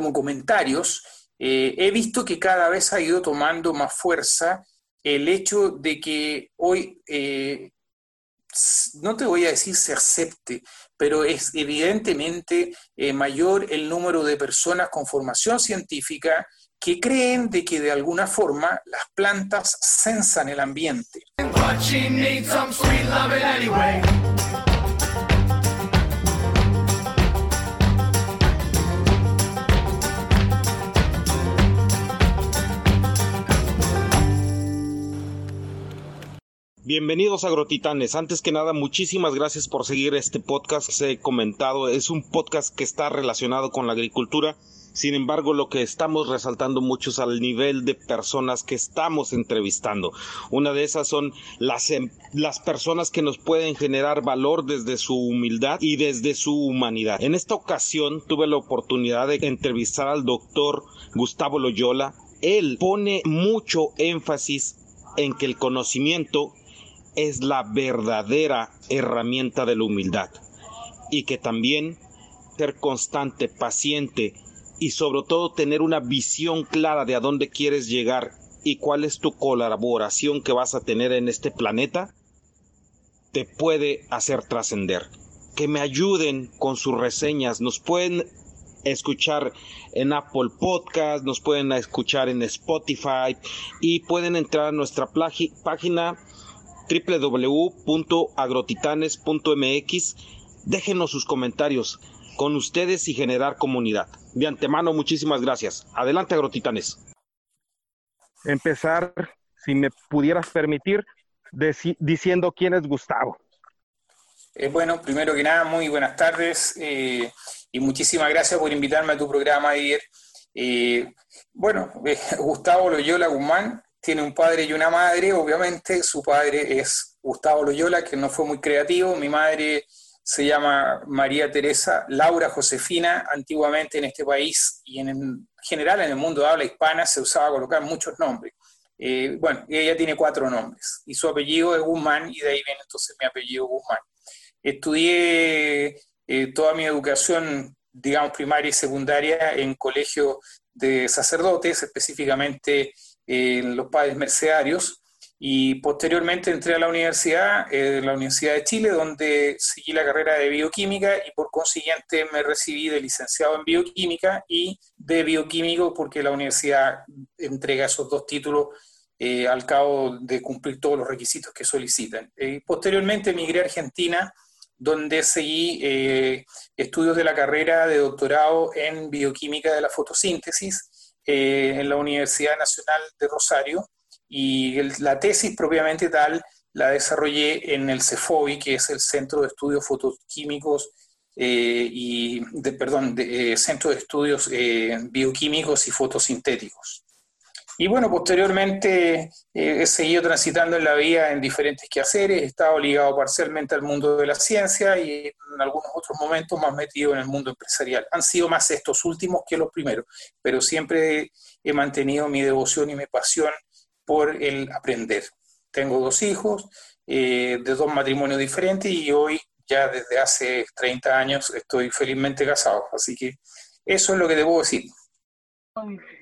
como comentarios, eh, he visto que cada vez ha ido tomando más fuerza el hecho de que hoy, eh, no te voy a decir se acepte, pero es evidentemente eh, mayor el número de personas con formación científica que creen de que de alguna forma las plantas censan el ambiente. Bienvenidos Agrotitanes. Antes que nada, muchísimas gracias por seguir este podcast. Se he comentado, es un podcast que está relacionado con la agricultura. Sin embargo, lo que estamos resaltando mucho es al nivel de personas que estamos entrevistando. Una de esas son las, em, las personas que nos pueden generar valor desde su humildad y desde su humanidad. En esta ocasión tuve la oportunidad de entrevistar al doctor Gustavo Loyola. Él pone mucho énfasis en que el conocimiento es la verdadera herramienta de la humildad y que también ser constante, paciente y sobre todo tener una visión clara de a dónde quieres llegar y cuál es tu colaboración que vas a tener en este planeta, te puede hacer trascender. Que me ayuden con sus reseñas, nos pueden escuchar en Apple Podcast, nos pueden escuchar en Spotify y pueden entrar a nuestra página www.agrotitanes.mx. Déjenos sus comentarios con ustedes y generar comunidad. De antemano, muchísimas gracias. Adelante, Agrotitanes. Empezar, si me pudieras permitir, diciendo quién es Gustavo. Eh, bueno, primero que nada, muy buenas tardes eh, y muchísimas gracias por invitarme a tu programa, ayer. Eh, bueno, Gustavo Loyola Guzmán, tiene un padre y una madre, obviamente. Su padre es Gustavo Loyola, que no fue muy creativo. Mi madre se llama María Teresa Laura Josefina. Antiguamente en este país y en general en el mundo de habla hispana se usaba colocar muchos nombres. Eh, bueno, ella tiene cuatro nombres y su apellido es Guzmán y de ahí viene entonces mi apellido Guzmán. Estudié eh, toda mi educación, digamos, primaria y secundaria en colegio de sacerdotes, específicamente en los padres mercedarios y posteriormente entré a la universidad, en la Universidad de Chile, donde seguí la carrera de bioquímica y por consiguiente me recibí de licenciado en bioquímica y de bioquímico porque la universidad entrega esos dos títulos eh, al cabo de cumplir todos los requisitos que solicitan. Eh, posteriormente migré a Argentina, donde seguí eh, estudios de la carrera de doctorado en bioquímica de la fotosíntesis eh, en la Universidad Nacional de Rosario y la tesis propiamente tal la desarrollé en el CEFOBI, que es el Centro de Estudios Fotoquímicos eh, y, de, perdón, eh, Centro de Estudios Bioquímicos y Fotosintéticos. Y bueno, posteriormente he seguido transitando en la vida en diferentes quehaceres, he estado ligado parcialmente al mundo de la ciencia y en algunos otros momentos más metido en el mundo empresarial. Han sido más estos últimos que los primeros, pero siempre he mantenido mi devoción y mi pasión por el aprender. Tengo dos hijos eh, de dos matrimonios diferentes y hoy ya desde hace 30 años estoy felizmente casado, así que eso es lo que debo decir.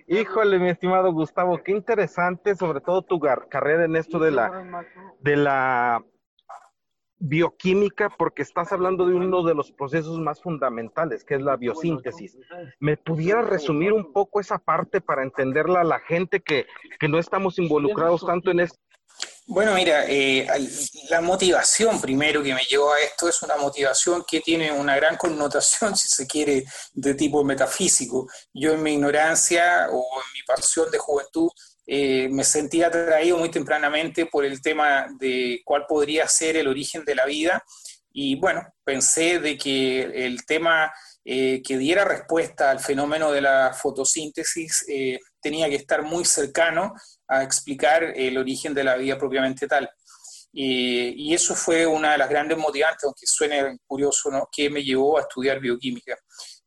Híjole, mi estimado Gustavo, qué interesante, sobre todo tu carrera en esto de la, de la bioquímica, porque estás hablando de uno de los procesos más fundamentales, que es la biosíntesis. ¿Me pudieras resumir un poco esa parte para entenderla a la gente que, que no estamos involucrados tanto en esto? Bueno, mira, eh, la motivación primero que me llevó a esto es una motivación que tiene una gran connotación, si se quiere, de tipo metafísico. Yo en mi ignorancia o en mi pasión de juventud eh, me sentía atraído muy tempranamente por el tema de cuál podría ser el origen de la vida y bueno, pensé de que el tema eh, que diera respuesta al fenómeno de la fotosíntesis tenía que estar muy cercano a explicar el origen de la vida propiamente tal. y eso fue una de las grandes motivantes, aunque suene curioso, ¿no? que me llevó a estudiar bioquímica.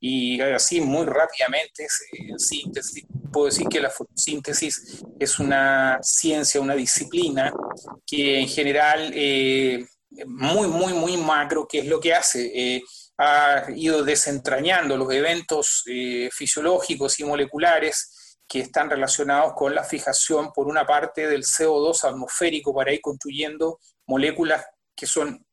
Y así, muy rápidamente, en síntesis, puedo decir que la fotosíntesis es una ciencia, una disciplina que en general, eh, muy, muy, muy macro, ¿qué es lo que hace? Eh, ha ido desentrañando los eventos eh, fisiológicos y moleculares que están relacionados con la fijación, por una parte, del CO2 atmosférico para ir construyendo moléculas que son,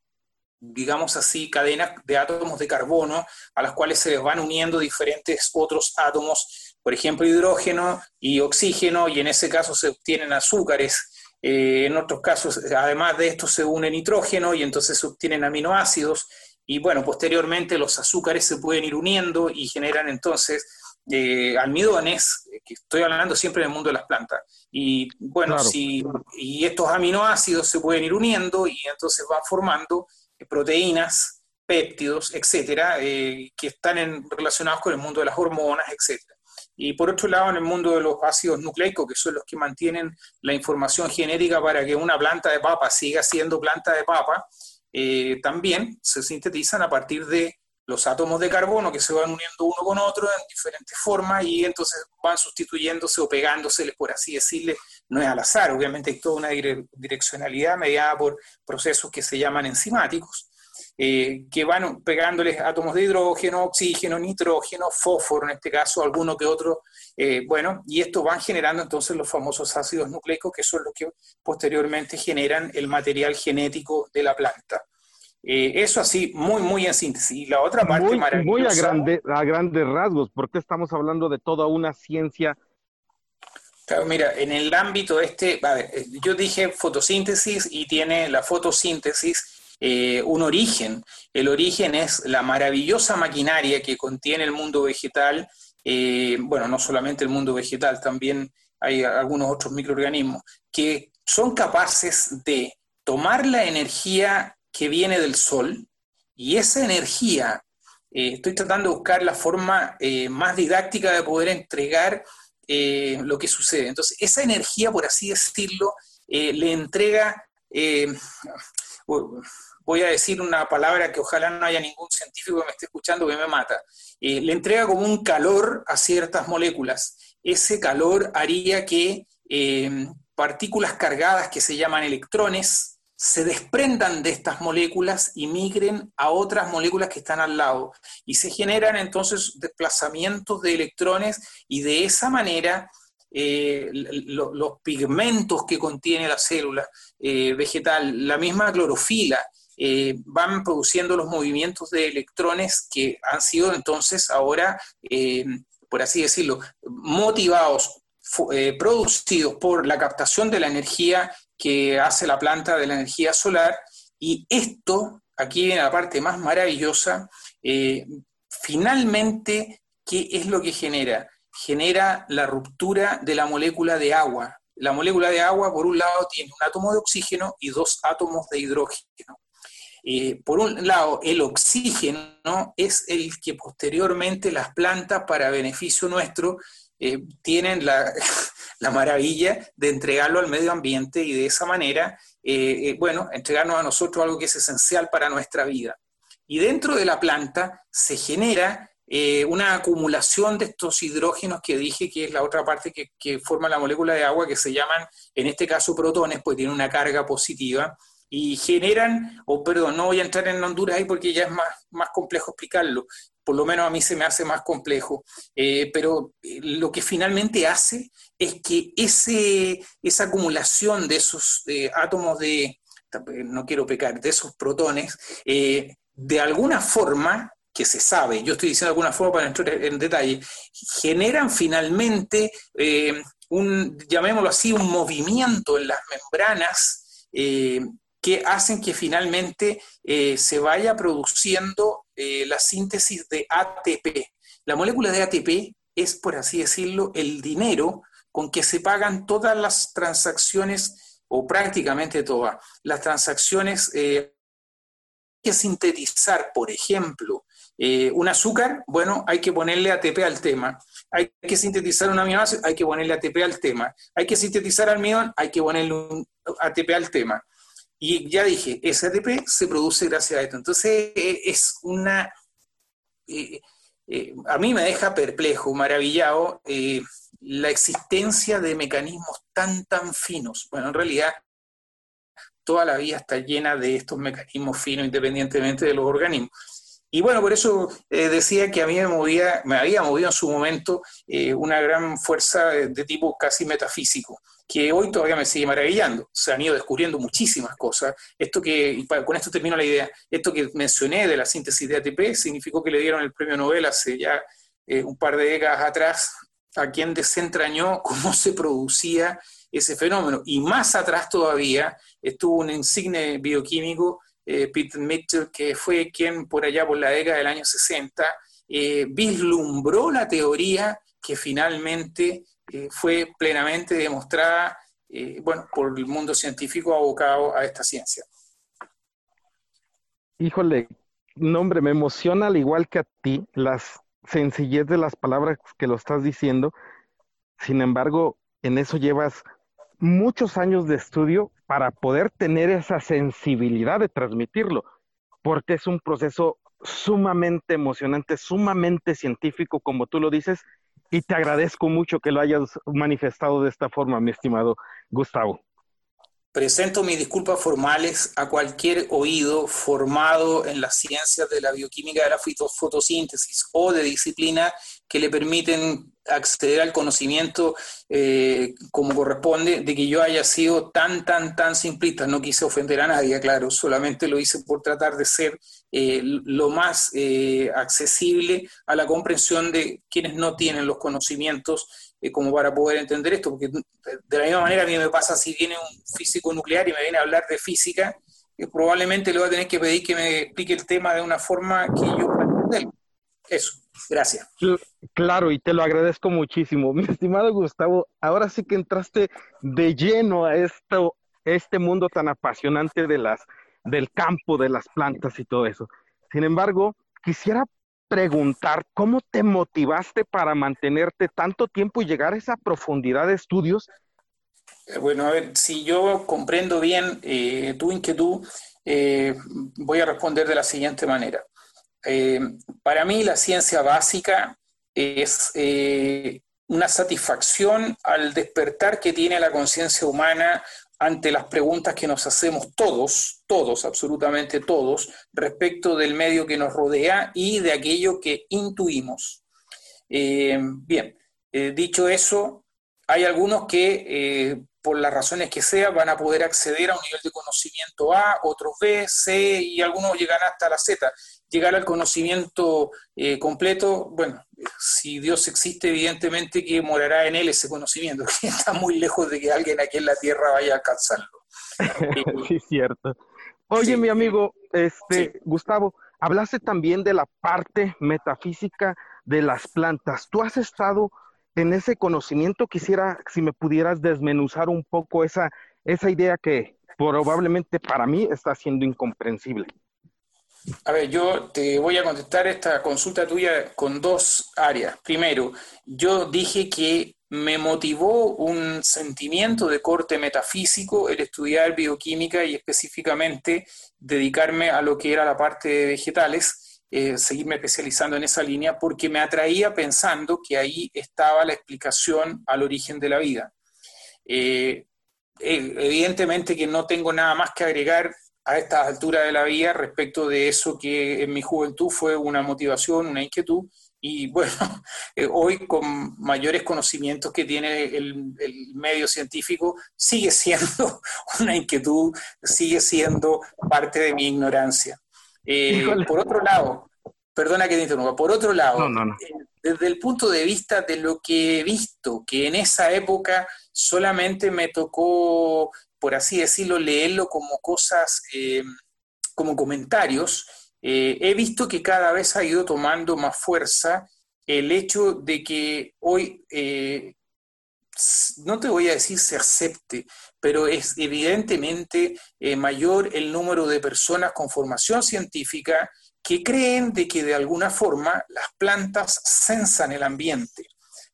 digamos así, cadenas de átomos de carbono a las cuales se les van uniendo diferentes otros átomos, por ejemplo, hidrógeno y oxígeno, y en ese caso se obtienen azúcares. Eh, en otros casos, además de esto, se une nitrógeno y entonces se obtienen aminoácidos. Y bueno, posteriormente los azúcares se pueden ir uniendo y generan entonces eh, almidones, que estoy hablando siempre en el mundo de las plantas. Y bueno, si, y estos aminoácidos se pueden ir uniendo y entonces van formando proteínas, péptidos, etcétera, eh, que están relacionados con el mundo de las hormonas, etcétera. Y por otro lado, en el mundo de los ácidos nucleicos, que son los que mantienen la información genética para que una planta de papa siga siendo planta de papa, eh, también se sintetizan a partir de los átomos de carbono que se van uniendo uno con otro en diferentes formas y entonces van sustituyéndose o pegándose, por así decirle, no es al azar, obviamente hay toda una direccionalidad mediada por procesos que se llaman enzimáticos, eh, que van pegándoles átomos de hidrógeno, oxígeno, nitrógeno, fósforo en este caso, alguno que otro, eh, bueno, y esto van generando entonces los famosos ácidos nucleicos que son los que posteriormente generan el material genético de la planta. Eh, eso así, muy, muy en síntesis. Y la otra parte muy, maravillosa. Muy a, grande, a grandes rasgos, porque estamos hablando de toda una ciencia. Claro, mira, en el ámbito este, a ver, eh, yo dije fotosíntesis y tiene la fotosíntesis eh, un origen. El origen es la maravillosa maquinaria que contiene el mundo vegetal, bueno, no solamente el mundo vegetal, también hay algunos otros microorganismos, que son capaces de tomar la energía que viene del Sol y esa energía, eh, estoy tratando de buscar la forma eh, más didáctica de poder entregar eh, lo que sucede. Entonces, esa energía, por así decirlo, le entrega, voy a decir una palabra que ojalá no haya ningún científico que me esté escuchando que me mata, le entrega como un calor a ciertas moléculas. Ese calor haría que partículas cargadas que se llaman electrones, se desprendan de estas moléculas y migren a otras moléculas que están al lado. Y se generan entonces desplazamientos de electrones y de esa manera eh, los pigmentos que contiene la célula eh, vegetal, la misma clorofila, eh, van produciendo los movimientos de electrones que han sido entonces ahora, por así decirlo, motivados, producidos por la captación de la energía que hace la planta de la energía solar. Y esto, aquí viene la parte más maravillosa, eh, finalmente, ¿qué es lo que genera? Genera la ruptura de la molécula de agua. La molécula de agua, por un lado, tiene un átomo de oxígeno y dos átomos de hidrógeno. Eh, por un lado, el oxígeno es el que posteriormente las plantas, para beneficio nuestro, eh, tienen la, la maravilla de entregarlo al medio ambiente y de esa manera, eh, eh, bueno, entregarnos a nosotros algo que es esencial para nuestra vida. Y dentro de la planta se genera eh, una acumulación de estos hidrógenos que dije que es la otra parte que, que, forma la molécula de agua, que se llaman, en este caso, protones, pues tienen una carga positiva, y generan, o perdón, no voy a entrar en Honduras ahí porque ya es más, más complejo explicarlo, por lo menos a mí se me hace más complejo, eh, pero eh, lo que finalmente hace es que ese, esa acumulación de esos eh, átomos de, no quiero pecar, de esos protones, de alguna forma, que se sabe, yo estoy diciendo de alguna forma para entrar en detalle, generan finalmente un, llamémoslo así, un movimiento en las membranas que hacen que finalmente eh, se vaya produciendo eh, la síntesis de ATP. La molécula de ATP es, por así decirlo, el dinero con que se pagan todas las transacciones, o prácticamente todas, las transacciones eh, que sintetizar, por ejemplo, un azúcar, bueno, hay que ponerle ATP al tema. Hay que sintetizar un aminoácido, hay que ponerle ATP al tema. Hay que sintetizar almidón, hay que ponerle un ATP al tema. Y ya dije, ese ATP se produce gracias a esto. Entonces eh, es una... Eh, eh, a mí me deja perplejo, maravillado, la existencia de mecanismos tan, tan finos. Bueno, en realidad toda la vida está llena de estos mecanismos finos independientemente de los organismos. Y bueno, por eso eh, decía que a mí me movía, me había movido en su momento eh, una gran fuerza de, tipo casi metafísico, que hoy todavía me sigue maravillando. Se han ido descubriendo muchísimas cosas. Esto que, con esto termino la idea, esto que mencioné de la síntesis de ATP significó que le dieron el premio Nobel hace ya eh, un par de décadas atrás a quien desentrañó cómo se producía ese fenómeno. Y más atrás todavía estuvo un insigne bioquímico eh, Mitchell, que fue quien por allá por la década del año 60 eh, vislumbró la teoría que finalmente eh, fue plenamente demostrada bueno, por el mundo científico abocado a esta ciencia. Híjole, nombre, me emociona al igual que a ti la sencillez de las palabras que lo estás diciendo. Sin embargo, en eso llevas muchos años de estudio para poder tener esa sensibilidad de transmitirlo, porque es un proceso sumamente emocionante, sumamente científico, como tú lo dices, y te agradezco mucho que lo hayas manifestado de esta forma, mi estimado Gustavo. Presento mis disculpas formales a cualquier oído formado en las ciencias de la bioquímica de la fotosíntesis o de disciplina que le permiten acceder al conocimiento eh, como corresponde, de que yo haya sido tan, tan, tan simplista. No quise ofender a nadie, claro, solamente lo hice por tratar de ser eh, lo más eh, accesible a la comprensión de quienes no tienen los conocimientos como para poder entender esto, porque de la misma manera a mí me pasa si viene un físico nuclear y me viene a hablar de física, probablemente le voy a tener que pedir que me explique el tema de una forma que yo pueda entenderlo. Eso. Gracias. Claro, y te lo agradezco muchísimo. Mi estimado Gustavo, ahora sí que entraste de lleno a esto, este mundo tan apasionante de las, del campo, de las plantas y todo eso. Sin embargo, quisiera preguntar, ¿cómo te motivaste para mantenerte tanto tiempo y llegar a esa profundidad de estudios? Eh, bueno, a ver, si yo comprendo bien eh, tu inquietud, eh, voy a responder de la siguiente manera. Para mí la ciencia básica es una satisfacción al despertar que tiene la conciencia humana ante las preguntas que nos hacemos todos, todos, absolutamente todos, respecto del medio que nos rodea y de aquello que intuimos. Eh, bien, dicho eso, hay algunos que por las razones que sea, van a poder acceder a un nivel de conocimiento A, otros B, C y algunos llegan hasta la Z llegar al conocimiento eh, completo, bueno, si Dios existe, evidentemente que morará en él ese conocimiento, que está muy lejos de que alguien aquí en la tierra vaya a alcanzarlo. sí, es cierto. Oye, mi amigo, este, Gustavo, hablaste también de la parte metafísica de las plantas. ¿Tú has estado en ese conocimiento? Quisiera, si me pudieras desmenuzar un poco esa, esa idea que probablemente para mí está siendo incomprensible. A ver, yo te voy a contestar esta consulta tuya con dos áreas. Primero, yo dije que me motivó un sentimiento de corte metafísico el estudiar bioquímica y específicamente dedicarme a lo que era la parte de vegetales, eh, seguirme especializando en esa línea, porque me atraía pensando que ahí estaba la explicación al origen de la vida. Eh, eh, evidentemente que no tengo nada más que agregar a esta altura de la vida respecto de eso que en mi juventud fue una motivación, una inquietud, y bueno, eh, hoy con mayores conocimientos que tiene el, medio científico, sigue siendo una inquietud, sigue siendo parte de mi ignorancia. Eh, por otro lado, perdona que te interrumpa, por otro lado, eh, desde el punto de vista de lo que he visto, que en esa época solamente me tocó por así decirlo, leerlo como cosas, eh, como comentarios, eh, he visto que cada vez ha ido tomando más fuerza el hecho de que hoy, eh, no te voy a decir se acepte, pero es evidentemente mayor el número de personas con formación científica que creen de que de alguna forma las plantas sensan el ambiente.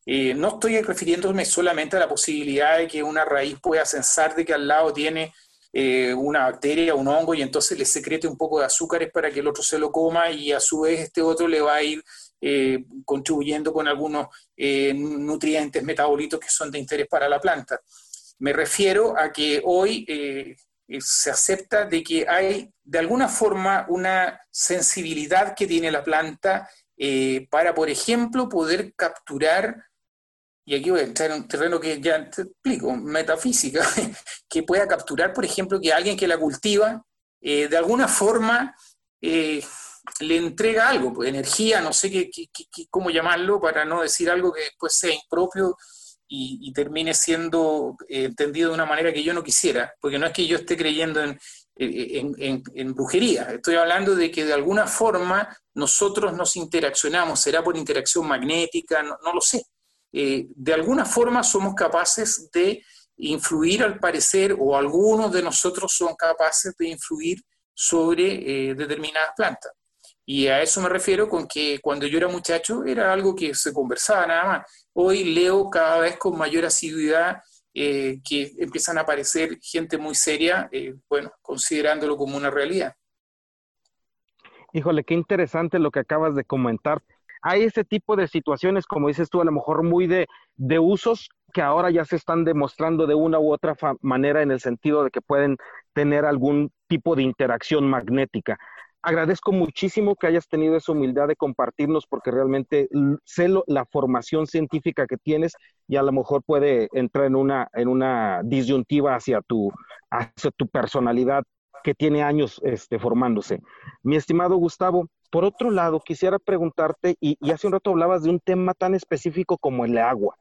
Eh, no estoy refiriéndome solamente a la posibilidad de que una raíz pueda censar de que al lado tiene eh, una bacteria, un hongo, y entonces le secrete un poco de azúcares para que el otro se lo coma y a su vez este otro le va a ir eh, contribuyendo con algunos nutrientes, metabolitos que son de interés para la planta. Me refiero a que hoy se acepta de que hay de alguna forma una sensibilidad que tiene la planta para, por ejemplo, poder capturar, y aquí voy a entrar en un terreno que ya te explico, metafísica, que pueda capturar, por ejemplo, que alguien que la cultiva, eh, de alguna forma, le entrega algo, pues, energía, no sé qué, cómo llamarlo, para no decir algo que después sea impropio y, termine siendo eh, entendido de una manera que yo no quisiera, porque no es que yo esté creyendo en, en, brujería, estoy hablando de que de alguna forma nosotros nos interaccionamos, será por interacción magnética, no, lo sé. Eh, de alguna forma somos capaces de influir al parecer, o algunos de nosotros son capaces de influir sobre eh, determinadas plantas. Y a eso me refiero con que cuando yo era muchacho era algo que se conversaba nada más. Hoy leo cada vez con mayor asiduidad eh, que empiezan a aparecer gente muy seria, eh, bueno, considerándolo como una realidad. Híjole, qué interesante lo que acabas de comentar. Hay ese tipo de situaciones, como dices tú, a lo mejor muy de, usos que ahora ya se están demostrando de una u otra manera en el sentido de que pueden tener algún tipo de interacción magnética agradezco muchísimo que hayas tenido esa humildad de compartirnos porque realmente sé la formación científica que tienes y a lo mejor puede entrar en una, en una disyuntiva hacia tu, hacia tu personalidad que tiene años este, formándose. Mi estimado Gustavo, por otro lado, quisiera preguntarte, y, y hace un rato hablabas de un tema tan específico como el agua,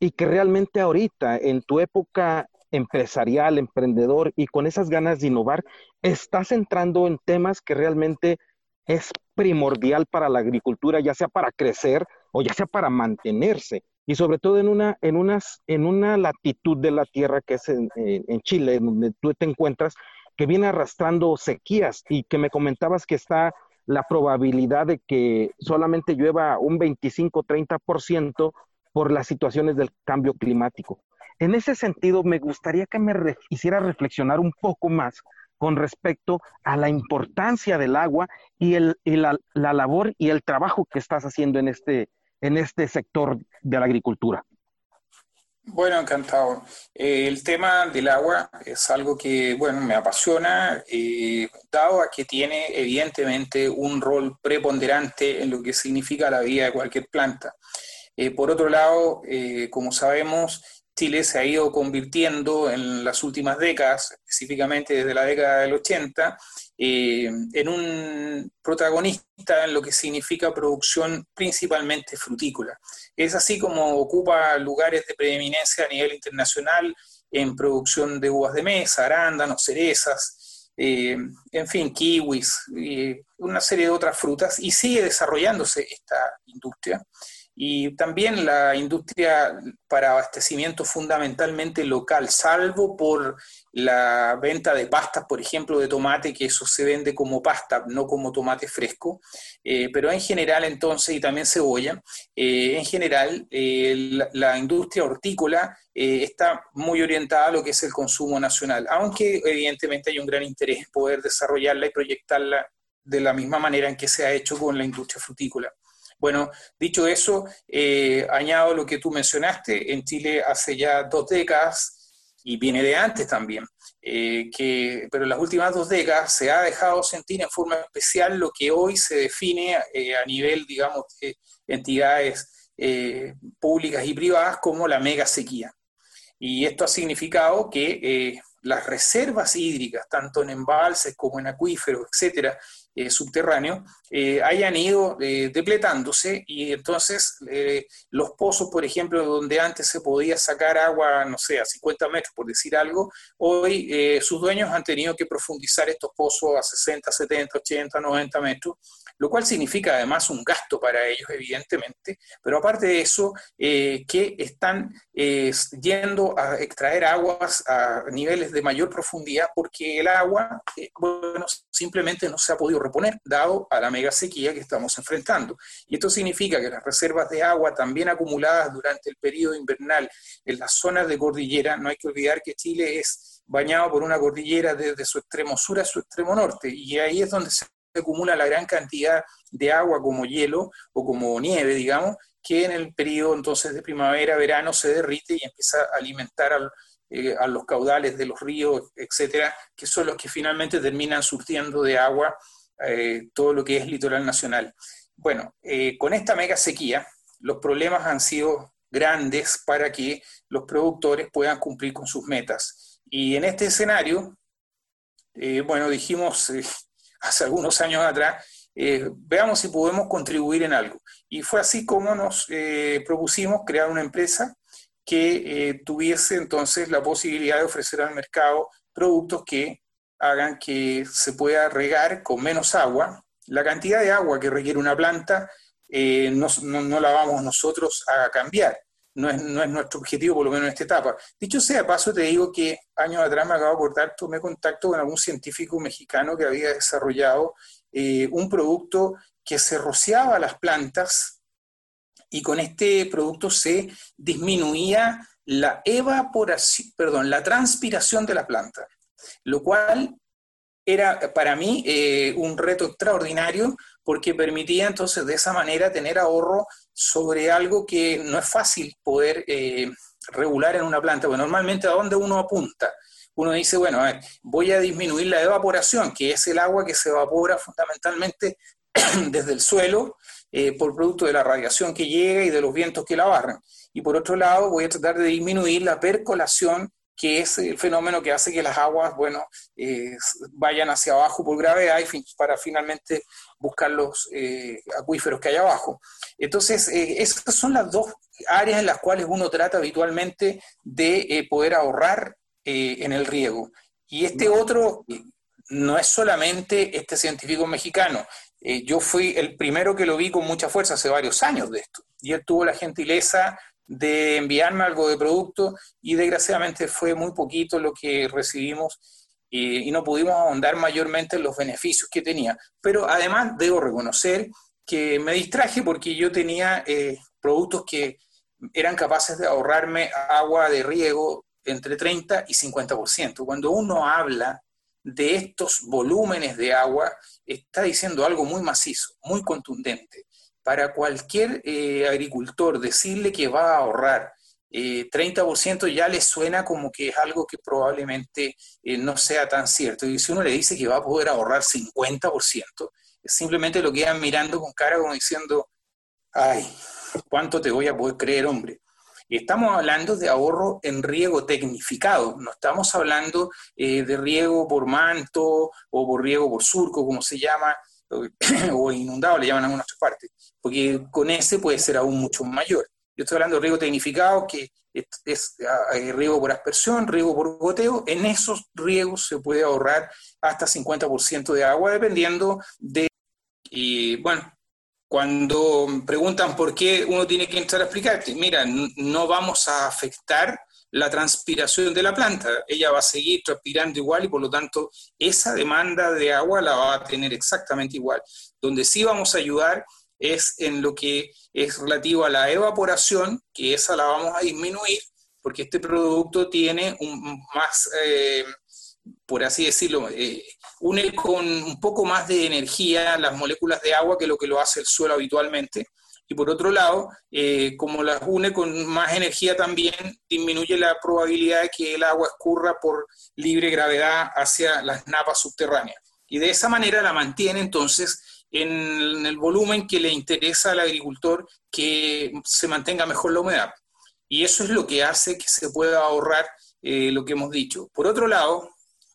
y que realmente ahorita, en tu época empresarial, emprendedor y con esas ganas de innovar, estás entrando en temas que realmente es primordial para la agricultura, ya sea para crecer o ya sea para mantenerse. Y sobre todo en una, en unas, en una latitud de la tierra que es en, en Chile, donde tú te encuentras, que viene arrastrando sequías y que me comentabas que está la probabilidad de que solamente llueva un 25-30% por las situaciones del cambio climático. En ese sentido, me gustaría que me hiciera reflexionar un poco más con respecto a la importancia del agua y, el, la, labor y el trabajo que estás haciendo en este, en este sector de la agricultura. Bueno, encantado. Eh, el tema del agua es algo que, bueno, me apasiona, eh, dado a que tiene evidentemente un rol preponderante en lo que significa la vida de cualquier planta. Eh, por otro lado, como sabemos, Chile se ha ido convirtiendo en las últimas décadas, específicamente desde la década del 80, eh, en un protagonista en lo que significa producción principalmente frutícola. Es así como ocupa lugares de preeminencia a nivel internacional en producción de uvas de mesa, arándanos, cerezas, eh, en fin, kiwis, una serie de otras frutas, y sigue desarrollándose esta industria y también la industria para abastecimiento fundamentalmente local, salvo por la venta de pastas, por ejemplo, de tomate, que eso se vende como pasta, no como tomate fresco, eh, pero en general entonces, y también cebolla, eh, en general eh, la, industria hortícola está muy orientada a lo que es el consumo nacional, aunque evidentemente hay un gran interés en poder desarrollarla y proyectarla de la misma manera en que se ha hecho con la industria frutícola. Bueno, dicho eso, eh, añado lo que tú mencionaste, en Chile hace ya dos décadas, y viene de antes también, eh, que, pero en las últimas dos décadas se ha dejado sentir en forma especial lo que hoy se define eh, a nivel, digamos, de entidades públicas y privadas como la mega sequía. Y esto ha significado que las reservas hídricas, tanto en embalses como en acuíferos, etcétera, eh, subterráneos eh, hayan ido eh, depletándose y entonces los pozos, por ejemplo, donde antes se podía sacar agua, no sé, a 50 metros, por decir algo, hoy sus dueños han tenido que profundizar estos pozos a 60, 70, 80, 90 metros, lo cual significa además un gasto para ellos, evidentemente, pero aparte de eso, que están yendo a extraer aguas a niveles de mayor profundidad porque el agua, bueno, simplemente no se ha podido reponer, dado a la mega sequía que estamos enfrentando. Y esto significa que las reservas de agua también acumuladas durante el periodo invernal en las zonas de cordillera, no hay que olvidar que Chile es bañado por una cordillera desde su extremo sur a su extremo norte, y ahí es donde se acumula la gran cantidad de agua como hielo o como nieve, digamos, que en el periodo entonces de primavera, verano se derrite y empieza a alimentar eh, a los caudales de los ríos, etcétera, que son los que finalmente terminan surtiendo de agua eh, todo lo que es litoral nacional. Bueno, con esta mega sequía, los problemas han sido grandes para que los productores puedan cumplir con sus metas. Y en este escenario, bueno, dijimos hace algunos años atrás, veamos si podemos contribuir en algo. Y fue así como nos propusimos crear una empresa que eh, tuviese entonces la posibilidad de ofrecer al mercado productos que hagan que se pueda regar con menos agua. La cantidad de agua que requiere una planta eh, no, la vamos nosotros a cambiar. No es, nuestro objetivo, por lo menos en esta etapa. Dicho sea paso, te digo que años atrás me acabo de acordar, tomé contacto con algún científico mexicano que había desarrollado eh, un producto que se rociaba a las plantas y con este producto se disminuía la evaporación, perdón, la transpiración de la planta, lo cual era para mí eh, un reto extraordinario porque permitía entonces de esa manera tener ahorro sobre algo que no es fácil poder eh, regular en una planta. Bueno, normalmente a dónde uno apunta. Uno dice, bueno, voy a disminuir la evaporación, que es el agua que se evapora fundamentalmente desde el suelo eh, por producto de la radiación que llega y de los vientos que la barran. Y por otro lado, voy a tratar de disminuir la percolación, que es el fenómeno que hace que las aguas, bueno, eh, vayan hacia abajo por gravedad y para finalmente buscar los eh, acuíferos que hay abajo. Entonces, esas son las dos áreas en las cuales uno trata habitualmente de poder ahorrar en el riego. Y este otro no es solamente este científico mexicano, eh, yo fui el primero que lo vi con mucha fuerza hace varios años de esto. Y él tuvo la gentileza de enviarme algo de producto y desgraciadamente fue muy poquito lo que recibimos eh, y no pudimos ahondar mayormente en los beneficios que tenía. Pero además debo reconocer que me distraje porque yo tenía eh, productos que eran capaces de ahorrarme agua de riego entre 30 y 50%. Cuando uno habla de estos volúmenes de agua está diciendo algo muy macizo, muy contundente. Para cualquier eh, agricultor decirle que va a ahorrar 30% eh, ya le suena como que es algo que probablemente eh, no sea tan cierto. Y si uno le dice que va a poder ahorrar 50%, simplemente lo quedan mirando con cara como diciendo, ay, ¿cuánto te voy a poder creer, hombre? Estamos hablando de ahorro en riego tecnificado, no estamos hablando eh, de riego por manto o por riego por surco, como se llama, o inundado, le llaman en algunas partes, porque con ese puede ser aún mucho mayor. Yo estoy hablando de riego tecnificado, que es, ah, riego por aspersión, riego por goteo. En esos riegos se puede ahorrar hasta 50% de agua, dependiendo de... Y bueno, cuando preguntan por qué uno tiene que entrar a explicarte, mira, no vamos a afectar la transpiración de la planta, ella va a seguir transpirando igual y por lo tanto esa demanda de agua la va a tener exactamente igual. Donde sí vamos a ayudar es en lo que es relativo a la evaporación, que esa la vamos a disminuir, porque este producto tiene un más, eh, por así decirlo, eh, une con un poco más de energía las moléculas de agua que lo que lo hace el suelo habitualmente. Y por otro lado, eh, como las une con más energía también, disminuye la probabilidad de que el agua escurra por libre gravedad hacia las napas subterráneas. Y de esa manera la mantiene entonces en el volumen que le interesa al agricultor que se mantenga mejor la humedad. Y eso es lo que hace que se pueda ahorrar eh, lo que hemos dicho. Por otro lado,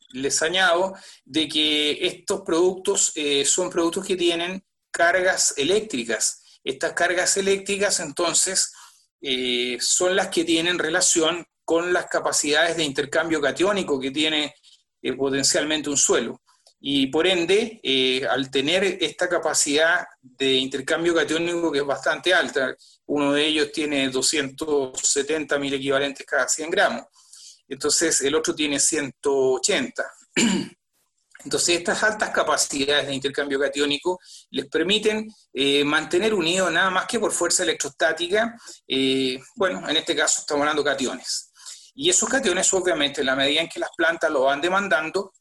les añado de que estos productos eh, son productos que tienen cargas eléctricas. Estas cargas eléctricas entonces eh, son las que tienen relación con las capacidades de intercambio catiónico que tiene potencialmente un suelo. Y por ende, al tener esta capacidad de intercambio catiónico que es bastante alta, uno de ellos tiene 270 mil equivalentes cada 100 gramos, entonces el otro tiene 180. Entonces, estas altas capacidades de intercambio catiónico les permiten eh, mantener unido nada más que por fuerza electrostática, eh, bueno, en este caso estamos hablando cationes. Y esos cationes, obviamente, en la medida en que las plantas lo van demandando,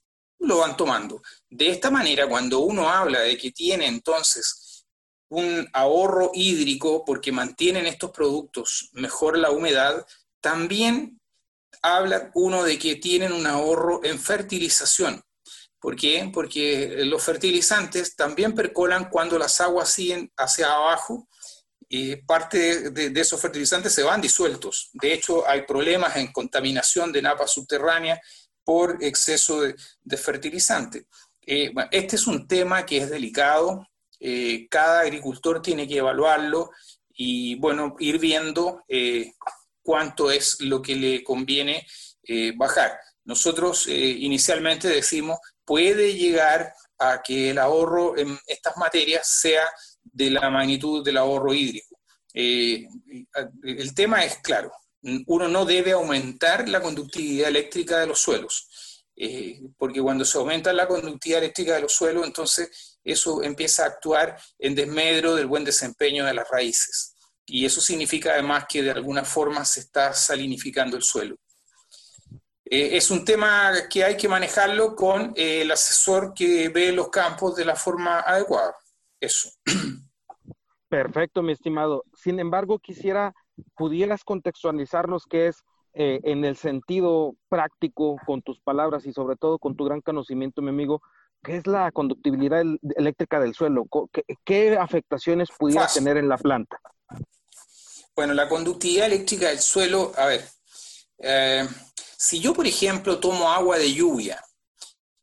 lo van tomando. De esta manera, cuando uno habla de que tiene entonces un ahorro hídrico porque mantienen estos productos mejor la humedad, también habla uno de que tienen un ahorro en fertilización. ¿Por qué? Porque los fertilizantes también percolan cuando las aguas siguen hacia abajo y parte de, esos fertilizantes se van disueltos. De hecho, hay problemas en contaminación de napas subterráneas por exceso de, fertilizante. Eh, este es un tema que es delicado, eh, cada agricultor tiene que evaluarlo y, bueno, ir viendo eh, cuánto es lo que le conviene bajar. Nosotros inicialmente decimos, puede llegar a que el ahorro en estas materias sea de la magnitud del ahorro hídrico. el tema es claro, uno no debe aumentar la conductividad eléctrica de los suelos, eh, porque cuando se aumenta la conductividad eléctrica de los suelos, entonces eso empieza a actuar en desmedro del buen desempeño de las raíces. Y eso significa además que de alguna forma se está salinificando el suelo. Eh, es un tema que hay que manejarlo con eh, el asesor que ve los campos de la forma adecuada. Eso. Perfecto, mi estimado. Sin embargo, quisiera pudieras contextualizarnos qué es eh, en el sentido práctico, con tus palabras y sobre todo con tu gran conocimiento, mi amigo, ¿qué es la conductibilidad eléctrica del suelo? ¿Qué, afectaciones pudiera tener en la planta? Bueno, la conductividad eléctrica del suelo, a ver, eh, si yo, por ejemplo, tomo agua de lluvia,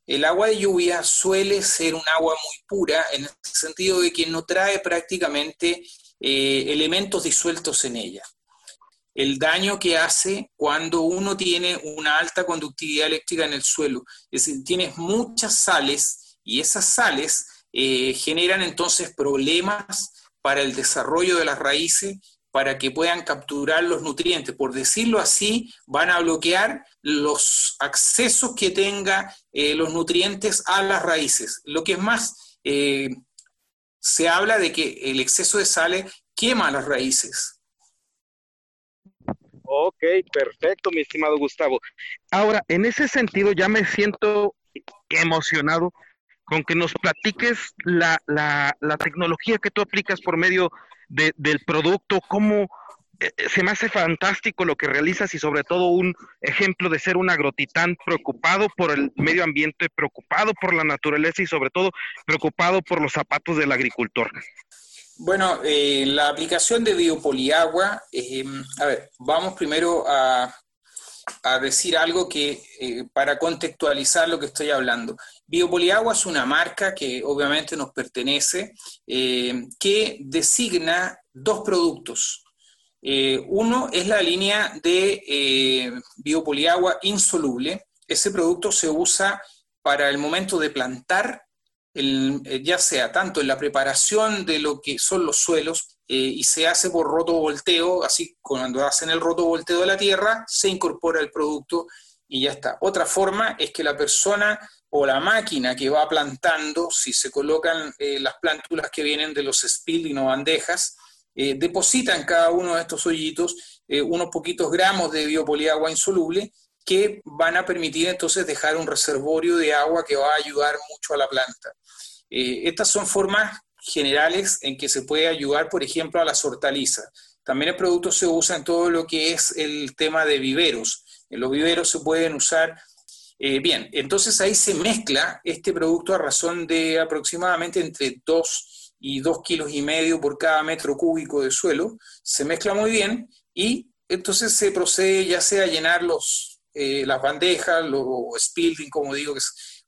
el agua de lluvia suele ser un agua muy pura en el sentido de que no trae prácticamente eh, elementos disueltos en ella. El daño que hace cuando uno tiene una alta conductividad eléctrica en el suelo, es decir, tienes muchas sales y esas sales eh, generan entonces problemas para el desarrollo de las raíces para que puedan capturar los nutrientes. Por decirlo así, van a bloquear los accesos que tenga eh, los nutrientes a las raíces. Lo que es más, se habla de que el exceso de sales quema las raíces. Ok, perfecto, mi estimado Gustavo. Ahora, en ese sentido, ya me siento emocionado con que nos platiques la, tecnología que tú aplicas por medio del producto, cómo se me hace fantástico lo que realizas y sobre todo un ejemplo de ser un agrotitán preocupado por el medio ambiente, preocupado por la naturaleza y sobre todo preocupado por los zapatos del agricultor. Bueno, eh, la aplicación de biopoliagua, a ver, vamos primero a, decir algo que para contextualizar lo que estoy hablando. Biopoliagua es una marca que obviamente nos pertenece, que designa dos productos. Eh, uno es la línea de eh, biopoliagua insoluble. Ese producto se usa para el momento de plantar, eh, ya sea tanto en la preparación de lo que son los suelos, y se hace por rotovolteo, así cuando hacen el rotovolteo de la tierra, se incorpora el producto y ya está. Otra forma es que la persona o la máquina que va plantando, si se colocan las plántulas que vienen de los spilling o bandejas, eh, deposita en cada uno de estos hoyitos eh, unos poquitos gramos de biopoliagua insoluble que van a permitir entonces dejar un reservorio de agua que va a ayudar mucho a la planta. Eh, estas son formas generales en que se puede ayudar, por ejemplo, a las hortalizas. También el producto se usa en todo lo que es el tema de viveros. En los viveros se pueden usar bien, entonces ahí se mezcla este producto a razón de aproximadamente entre 2 y dos kilos y medio por cada metro cúbico de suelo, se mezcla muy bien y entonces se procede ya sea a llenar los, eh, las bandejas, los spilting, como digo,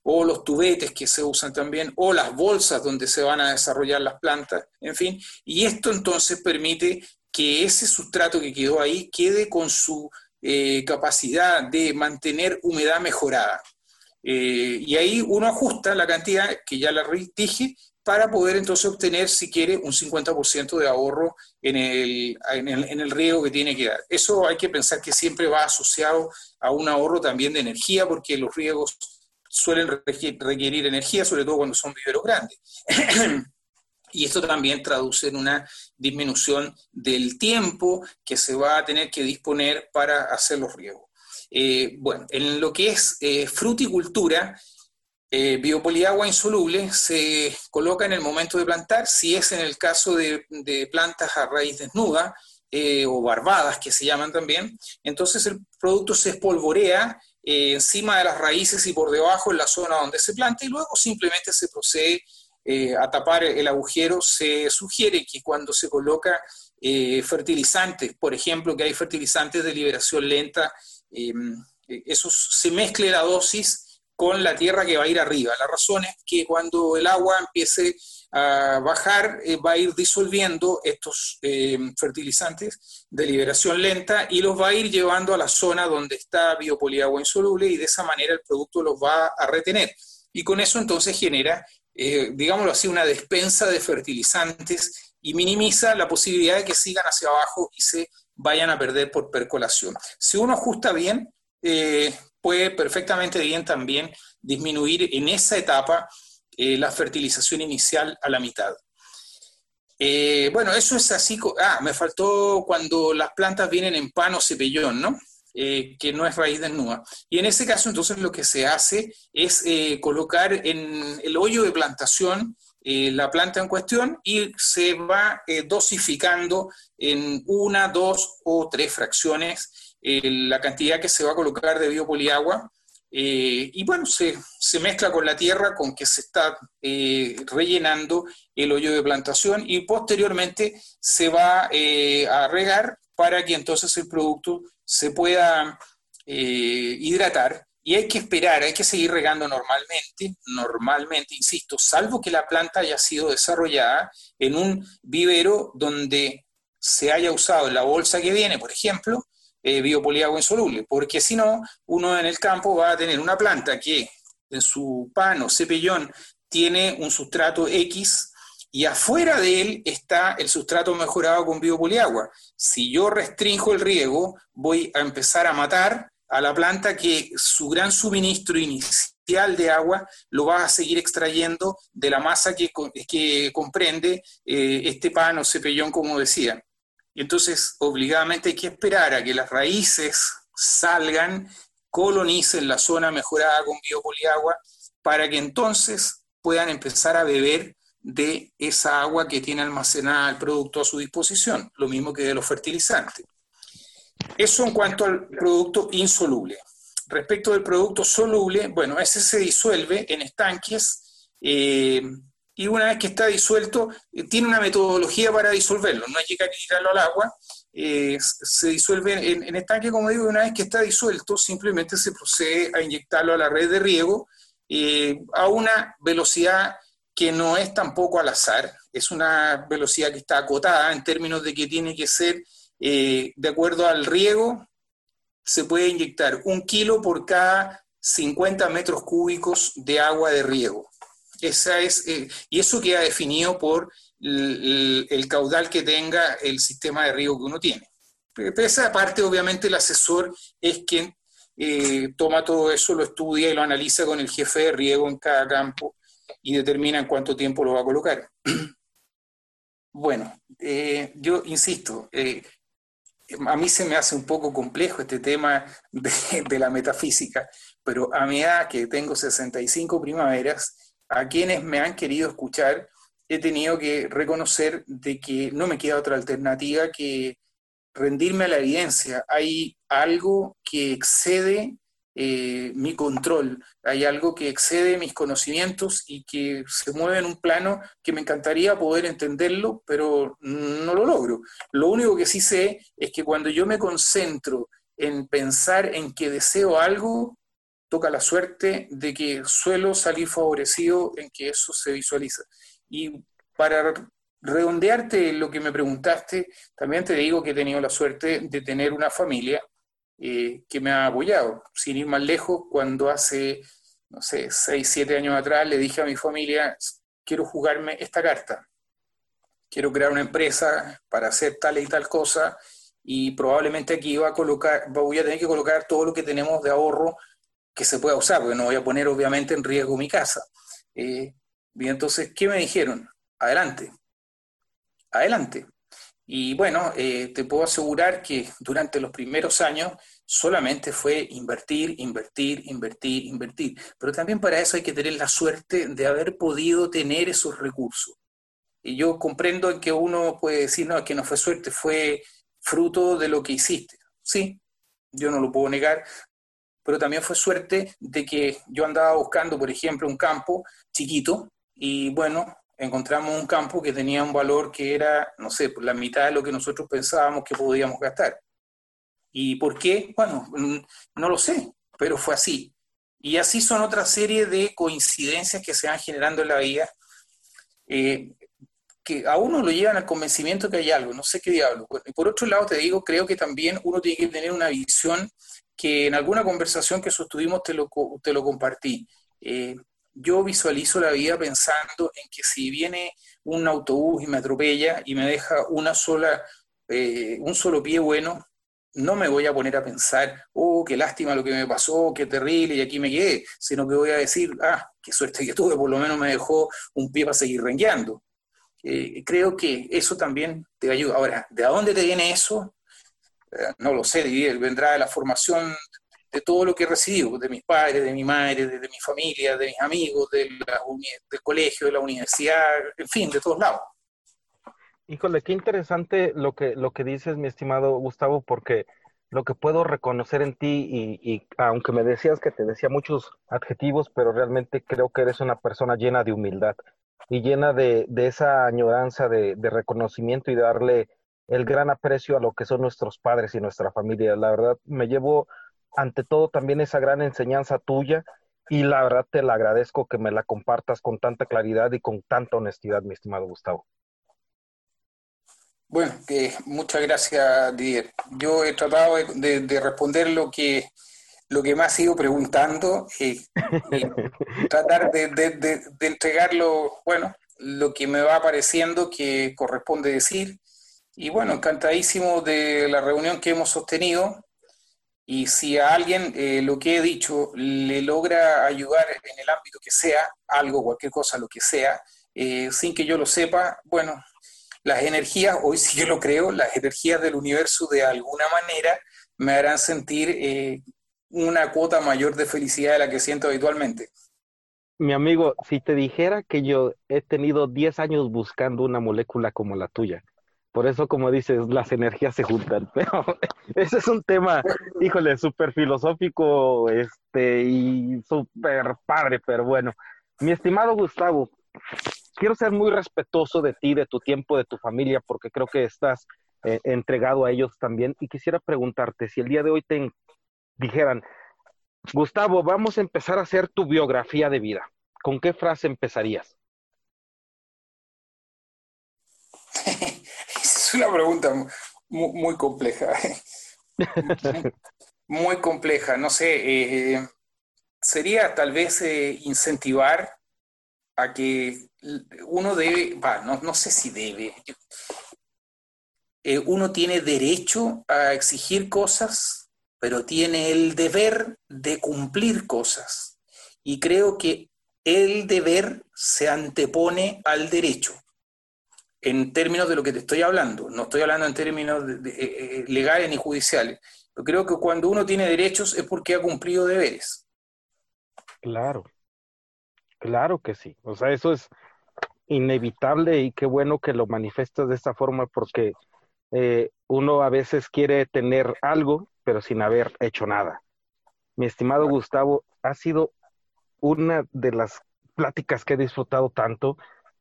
o los tubetes que se usan también, o las bolsas donde se van a desarrollar las plantas, en fin, y esto entonces permite que ese sustrato que quedó ahí quede con su eh, capacidad de mantener humedad mejorada. Eh, y ahí uno ajusta la cantidad que ya la dije para poder entonces obtener, si quiere, un 50% de ahorro en el, en, el, riego que tiene que dar. Eso hay que pensar que siempre va asociado a un ahorro también de energía, porque los riegos suelen requerir energía, sobre todo cuando son viveros grandes. y esto también traduce en una disminución del tiempo que se va a tener que disponer para hacer los riegos. Eh, bueno, en lo que es eh, fruticultura, eh, biopoliagua insoluble se coloca en el momento de plantar, si es en el caso de, plantas a raíz desnuda, eh, o barbadas que se llaman también, entonces el producto se espolvorea eh, encima de las raíces y por debajo en la zona donde se planta y luego simplemente se procede a tapar el agujero. Se sugiere que cuando se coloca fertilizantes, por ejemplo, que hay fertilizantes de liberación lenta, eso se mezcle la dosis con la tierra que va a ir arriba. La razón es que cuando el agua empiece a bajar, eh, va a ir disolviendo estos eh, fertilizantes de liberación lenta y los va a ir llevando a la zona donde está biopoliagua insoluble y de esa manera el producto los va a retener. Y con eso entonces genera, eh, digámoslo así, una despensa de fertilizantes y minimiza la posibilidad de que sigan hacia abajo y se vayan a perder por percolación. Si uno ajusta bien, puede perfectamente bien también disminuir en esa etapa eh, la fertilización inicial a la mitad. Eh, bueno, eso es así. Ah, me faltó cuando las plantas vienen en pano cepellón, ¿no? Eh, que no es raíz desnuda. Y en ese caso, entonces, lo que se hace es colocar en el hoyo de plantación la planta en cuestión y se va dosificando en una, dos o tres fracciones la cantidad que se va a colocar de biopoliagua eh, y bueno, se, mezcla con la tierra con que se está eh, rellenando el hoyo de plantación y posteriormente se va eh, a regar para que entonces el producto se pueda hidratar. Y hay que esperar, hay que seguir regando normalmente, normalmente, insisto, salvo que la planta haya sido desarrollada en un vivero donde se haya usado la bolsa que viene, por ejemplo, eh, biopoliagua insoluble, porque si no, uno en el campo va a tener una planta que en su pano, cepellón, tiene un sustrato X y afuera de él está el sustrato mejorado con biopoliagua. Si yo restringo el riego, voy a empezar a matar a la planta que su gran suministro inicial de agua lo va a seguir extrayendo de la masa que, que comprende eh, este pano, cepellón, como decía. Entonces, obligadamente hay que esperar a que las raíces salgan, colonicen la zona mejorada con biopoliagua, para que entonces puedan empezar a beber de esa agua que tiene almacenada el producto a su disposición, lo mismo que de los fertilizantes. Eso en cuanto al producto insoluble. Respecto del producto soluble, bueno, ese se disuelve en estanques eh, y una vez que está disuelto, eh, tiene una metodología para disolverlo, no hay que tirarlo al agua, eh, se disuelve en, estanque, como digo, y una vez que está disuelto, simplemente se procede a inyectarlo a la red de riego eh, a una velocidad que no es tampoco al azar, es una velocidad que está acotada en términos de que tiene que ser de acuerdo al riego, se puede inyectar un kilo por cada 50 metros cúbicos de agua de riego. Esa es, eh, y eso queda definido por el, caudal que tenga el sistema de riego que uno tiene. Pero esa parte, obviamente, el asesor es quien eh, toma todo eso, lo estudia y lo analiza con el jefe de riego en cada campo y determina en cuánto tiempo lo va a colocar. bueno, eh, yo insisto, a mí se me hace un poco complejo este tema de, de la metafísica, pero a mi edad que tengo 65 primaveras, a quienes me han querido escuchar, he tenido que reconocer de que no me queda otra alternativa que rendirme a la evidencia. Hay algo que excede eh, mi control, hay algo que excede mis conocimientos y que se mueve en un plano que me encantaría poder entenderlo, pero no lo logro. Lo único que sí sé es que cuando yo me concentro en pensar en que deseo algo, toca la suerte de que suelo salir favorecido en que eso se visualiza. Y para redondearte lo que me preguntaste, también te digo que he tenido la suerte de tener una familia eh, que me ha apoyado. Sin ir más lejos, cuando hace, no sé, seis, siete años atrás le dije a mi familia, quiero jugarme esta carta, quiero crear una empresa para hacer tal y tal cosa, y probablemente aquí iba a colocar, voy a tener que colocar todo lo que tenemos de ahorro que se pueda usar, porque no voy a poner obviamente en riesgo mi casa. Eh, entonces, ¿qué me dijeron? Adelante, adelante. Y bueno, eh, te puedo asegurar que durante los primeros años solamente fue invertir, invertir, invertir, invertir. Pero también para eso hay que tener la suerte de haber podido tener esos recursos. Y yo comprendo que uno puede decir, no, que no fue suerte, fue fruto de lo que hiciste. Sí, yo no lo puedo negar, pero también fue suerte de que yo andaba buscando, por ejemplo, un campo chiquito y bueno, encontramos un campo que tenía un valor que era, no sé, por la mitad de lo que nosotros pensábamos que podíamos gastar. ¿Y por qué? Bueno, no lo sé, pero fue así. Y así son otra serie de coincidencias que se van generando en la vida, eh, que a uno lo llevan al convencimiento que hay algo, no sé qué diablo. Y por otro lado, te digo, creo que también uno tiene que tener una visión que en alguna conversación que sostuvimos te lo, te lo compartí. Eh, yo visualizo la vida pensando en que si viene un autobús y me atropella y me deja una sola, eh, un solo pie bueno, no me voy a poner a pensar, oh, qué lástima lo que me pasó, qué terrible, y aquí me quedé, sino que voy a decir, ah, qué suerte que tuve, por lo menos me dejó un pie para seguir rengueando. Eh, creo que eso también te ayuda. Ahora, ¿de dónde te viene eso? Eh, no lo sé, vendrá de la formación de todo lo que he recibido, de mis padres, de mi madre, de, mi familia, de mis amigos, de del colegio, de la universidad, en fin, de todos lados. Híjole, qué interesante lo que, lo que dices, mi estimado Gustavo, porque lo que puedo reconocer en ti, y, aunque me decías que te decía muchos adjetivos, pero realmente creo que eres una persona llena de humildad y llena de, esa añoranza de, de, reconocimiento y de darle el gran aprecio a lo que son nuestros padres y nuestra familia. La verdad, me llevo ante todo también esa gran enseñanza tuya y la verdad te la agradezco que me la compartas con tanta claridad y con tanta honestidad, mi estimado Gustavo. Bueno, muchas gracias, Didier. Yo he tratado de, responder lo que, lo que me ha sido preguntando y, tratar de, de, entregar lo, bueno, lo que me va apareciendo que corresponde decir. Y bueno, encantadísimo de la reunión que hemos sostenido. Y si a alguien eh, lo que he dicho le logra ayudar en el ámbito que sea, algo, cualquier cosa, lo que sea, eh, sin que yo lo sepa, bueno, las energías, hoy sí yo lo creo, las energías del universo de alguna manera me harán sentir eh, una cuota mayor de felicidad de la que siento habitualmente. Mi amigo, si te dijera que yo he tenido 10 años buscando una molécula como la tuya, por eso, como dices, las energías se juntan. Pero ese es un tema, híjole, súper filosófico este, y súper padre, pero bueno. Mi estimado Gustavo, quiero ser muy respetuoso de ti, de tu tiempo, de tu familia, porque creo que estás eh, entregado a ellos también. Y quisiera preguntarte, si el día de hoy te dijeran, Gustavo, vamos a empezar a hacer tu biografía de vida, ¿con qué frase empezarías? es una pregunta muy, compleja. muy compleja, no sé, eh, sería tal vez eh, incentivar a que uno debe, no, no, sé si debe, eh, uno tiene derecho a exigir cosas, pero tiene el deber de cumplir cosas. Y creo que el deber se antepone al derecho, en términos de lo que te estoy hablando. No estoy hablando en términos de, eh, eh, legales ni judiciales. Pero creo que cuando uno tiene derechos es porque ha cumplido deberes. Claro. Claro que sí. O sea, eso es inevitable y qué bueno que lo manifiestas de esta forma porque eh, uno a veces quiere tener algo, pero sin haber hecho nada. Mi estimado Gustavo, ha sido una de las pláticas que he disfrutado tanto.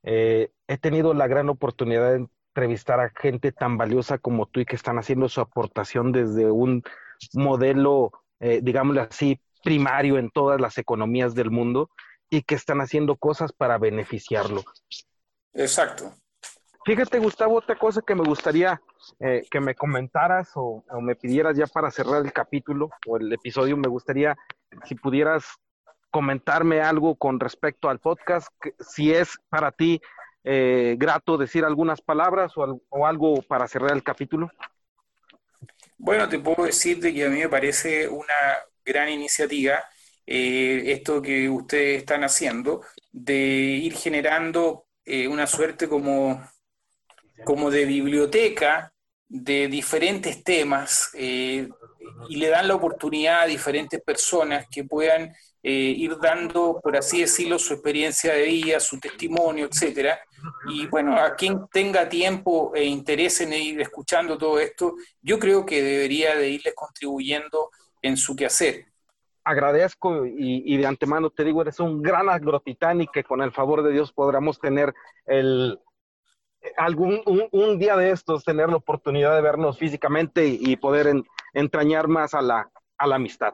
Eh, he tenido la gran oportunidad de entrevistar a gente tan valiosa como tú y que están haciendo su aportación desde un modelo, eh, digámoslo así, primario en todas las economías del mundo y que están haciendo cosas para beneficiarlo. Exacto. Fíjate, Gustavo, otra cosa que me gustaría eh, que me comentaras o, me pidieras ya para cerrar el capítulo o el episodio, me gustaría si pudieras comentarme algo con respecto al podcast, si es para ti eh, grato decir algunas palabras o, algo para cerrar el capítulo. Bueno, te puedo decir que a mí me parece una gran iniciativa eh, esto que ustedes están haciendo, de ir generando eh, una suerte como, como de biblioteca de diferentes temas, y le dan la oportunidad a diferentes personas que puedan eh, ir dando, por así decirlo, su experiencia de vida, su testimonio, etcétera. Y bueno, a quien tenga tiempo e interés en ir escuchando todo esto, yo creo que debería de irles contribuyendo en su quehacer. Agradezco y, de antemano te digo, eres un gran agrotitán y que con el favor de Dios podremos tener el, algún un, día de estos tener la oportunidad de vernos físicamente y, poder entrañar más a la, a la amistad.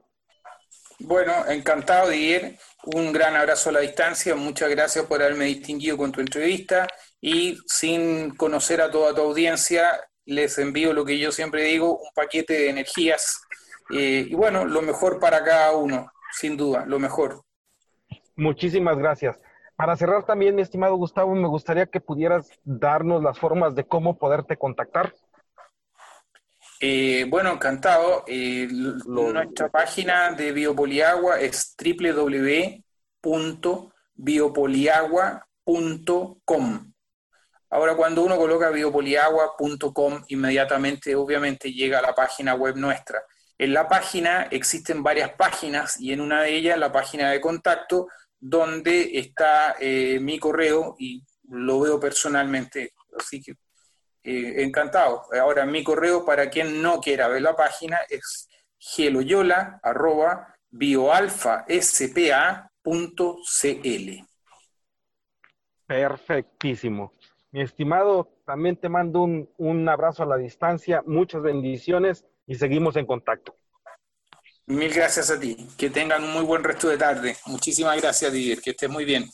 Bueno, encantado de ir. Un gran abrazo a la distancia. Muchas gracias por haberme distinguido con tu entrevista. Y sin conocer a toda tu audiencia, les envío lo que yo siempre digo, un paquete de energías. Eh, y bueno, lo mejor para cada uno, sin duda, lo mejor. Muchísimas gracias. Para cerrar también, mi estimado Gustavo, me gustaría que pudieras darnos las formas de cómo poderte contactar. Eh, bueno, encantado. Eh, nuestra página de Biopoliagua es www.biopoliagua.com. Ahora, cuando uno coloca biopoliagua.com, inmediatamente, obviamente, llega a la página web nuestra. En la página existen varias páginas y en una de ellas, la página de contacto, donde está eh, mi correo y lo veo personalmente. Así que eh, encantado. Ahora, mi correo para quien no quiera ver la página es geloyola.bioalfaspa.cl. Perfectísimo. Mi estimado, también te mando un, un abrazo a la distancia, muchas bendiciones y seguimos en contacto. Mil gracias a ti. Que tengan un muy buen resto de tarde. Muchísimas gracias, Didier. Que estés muy bien.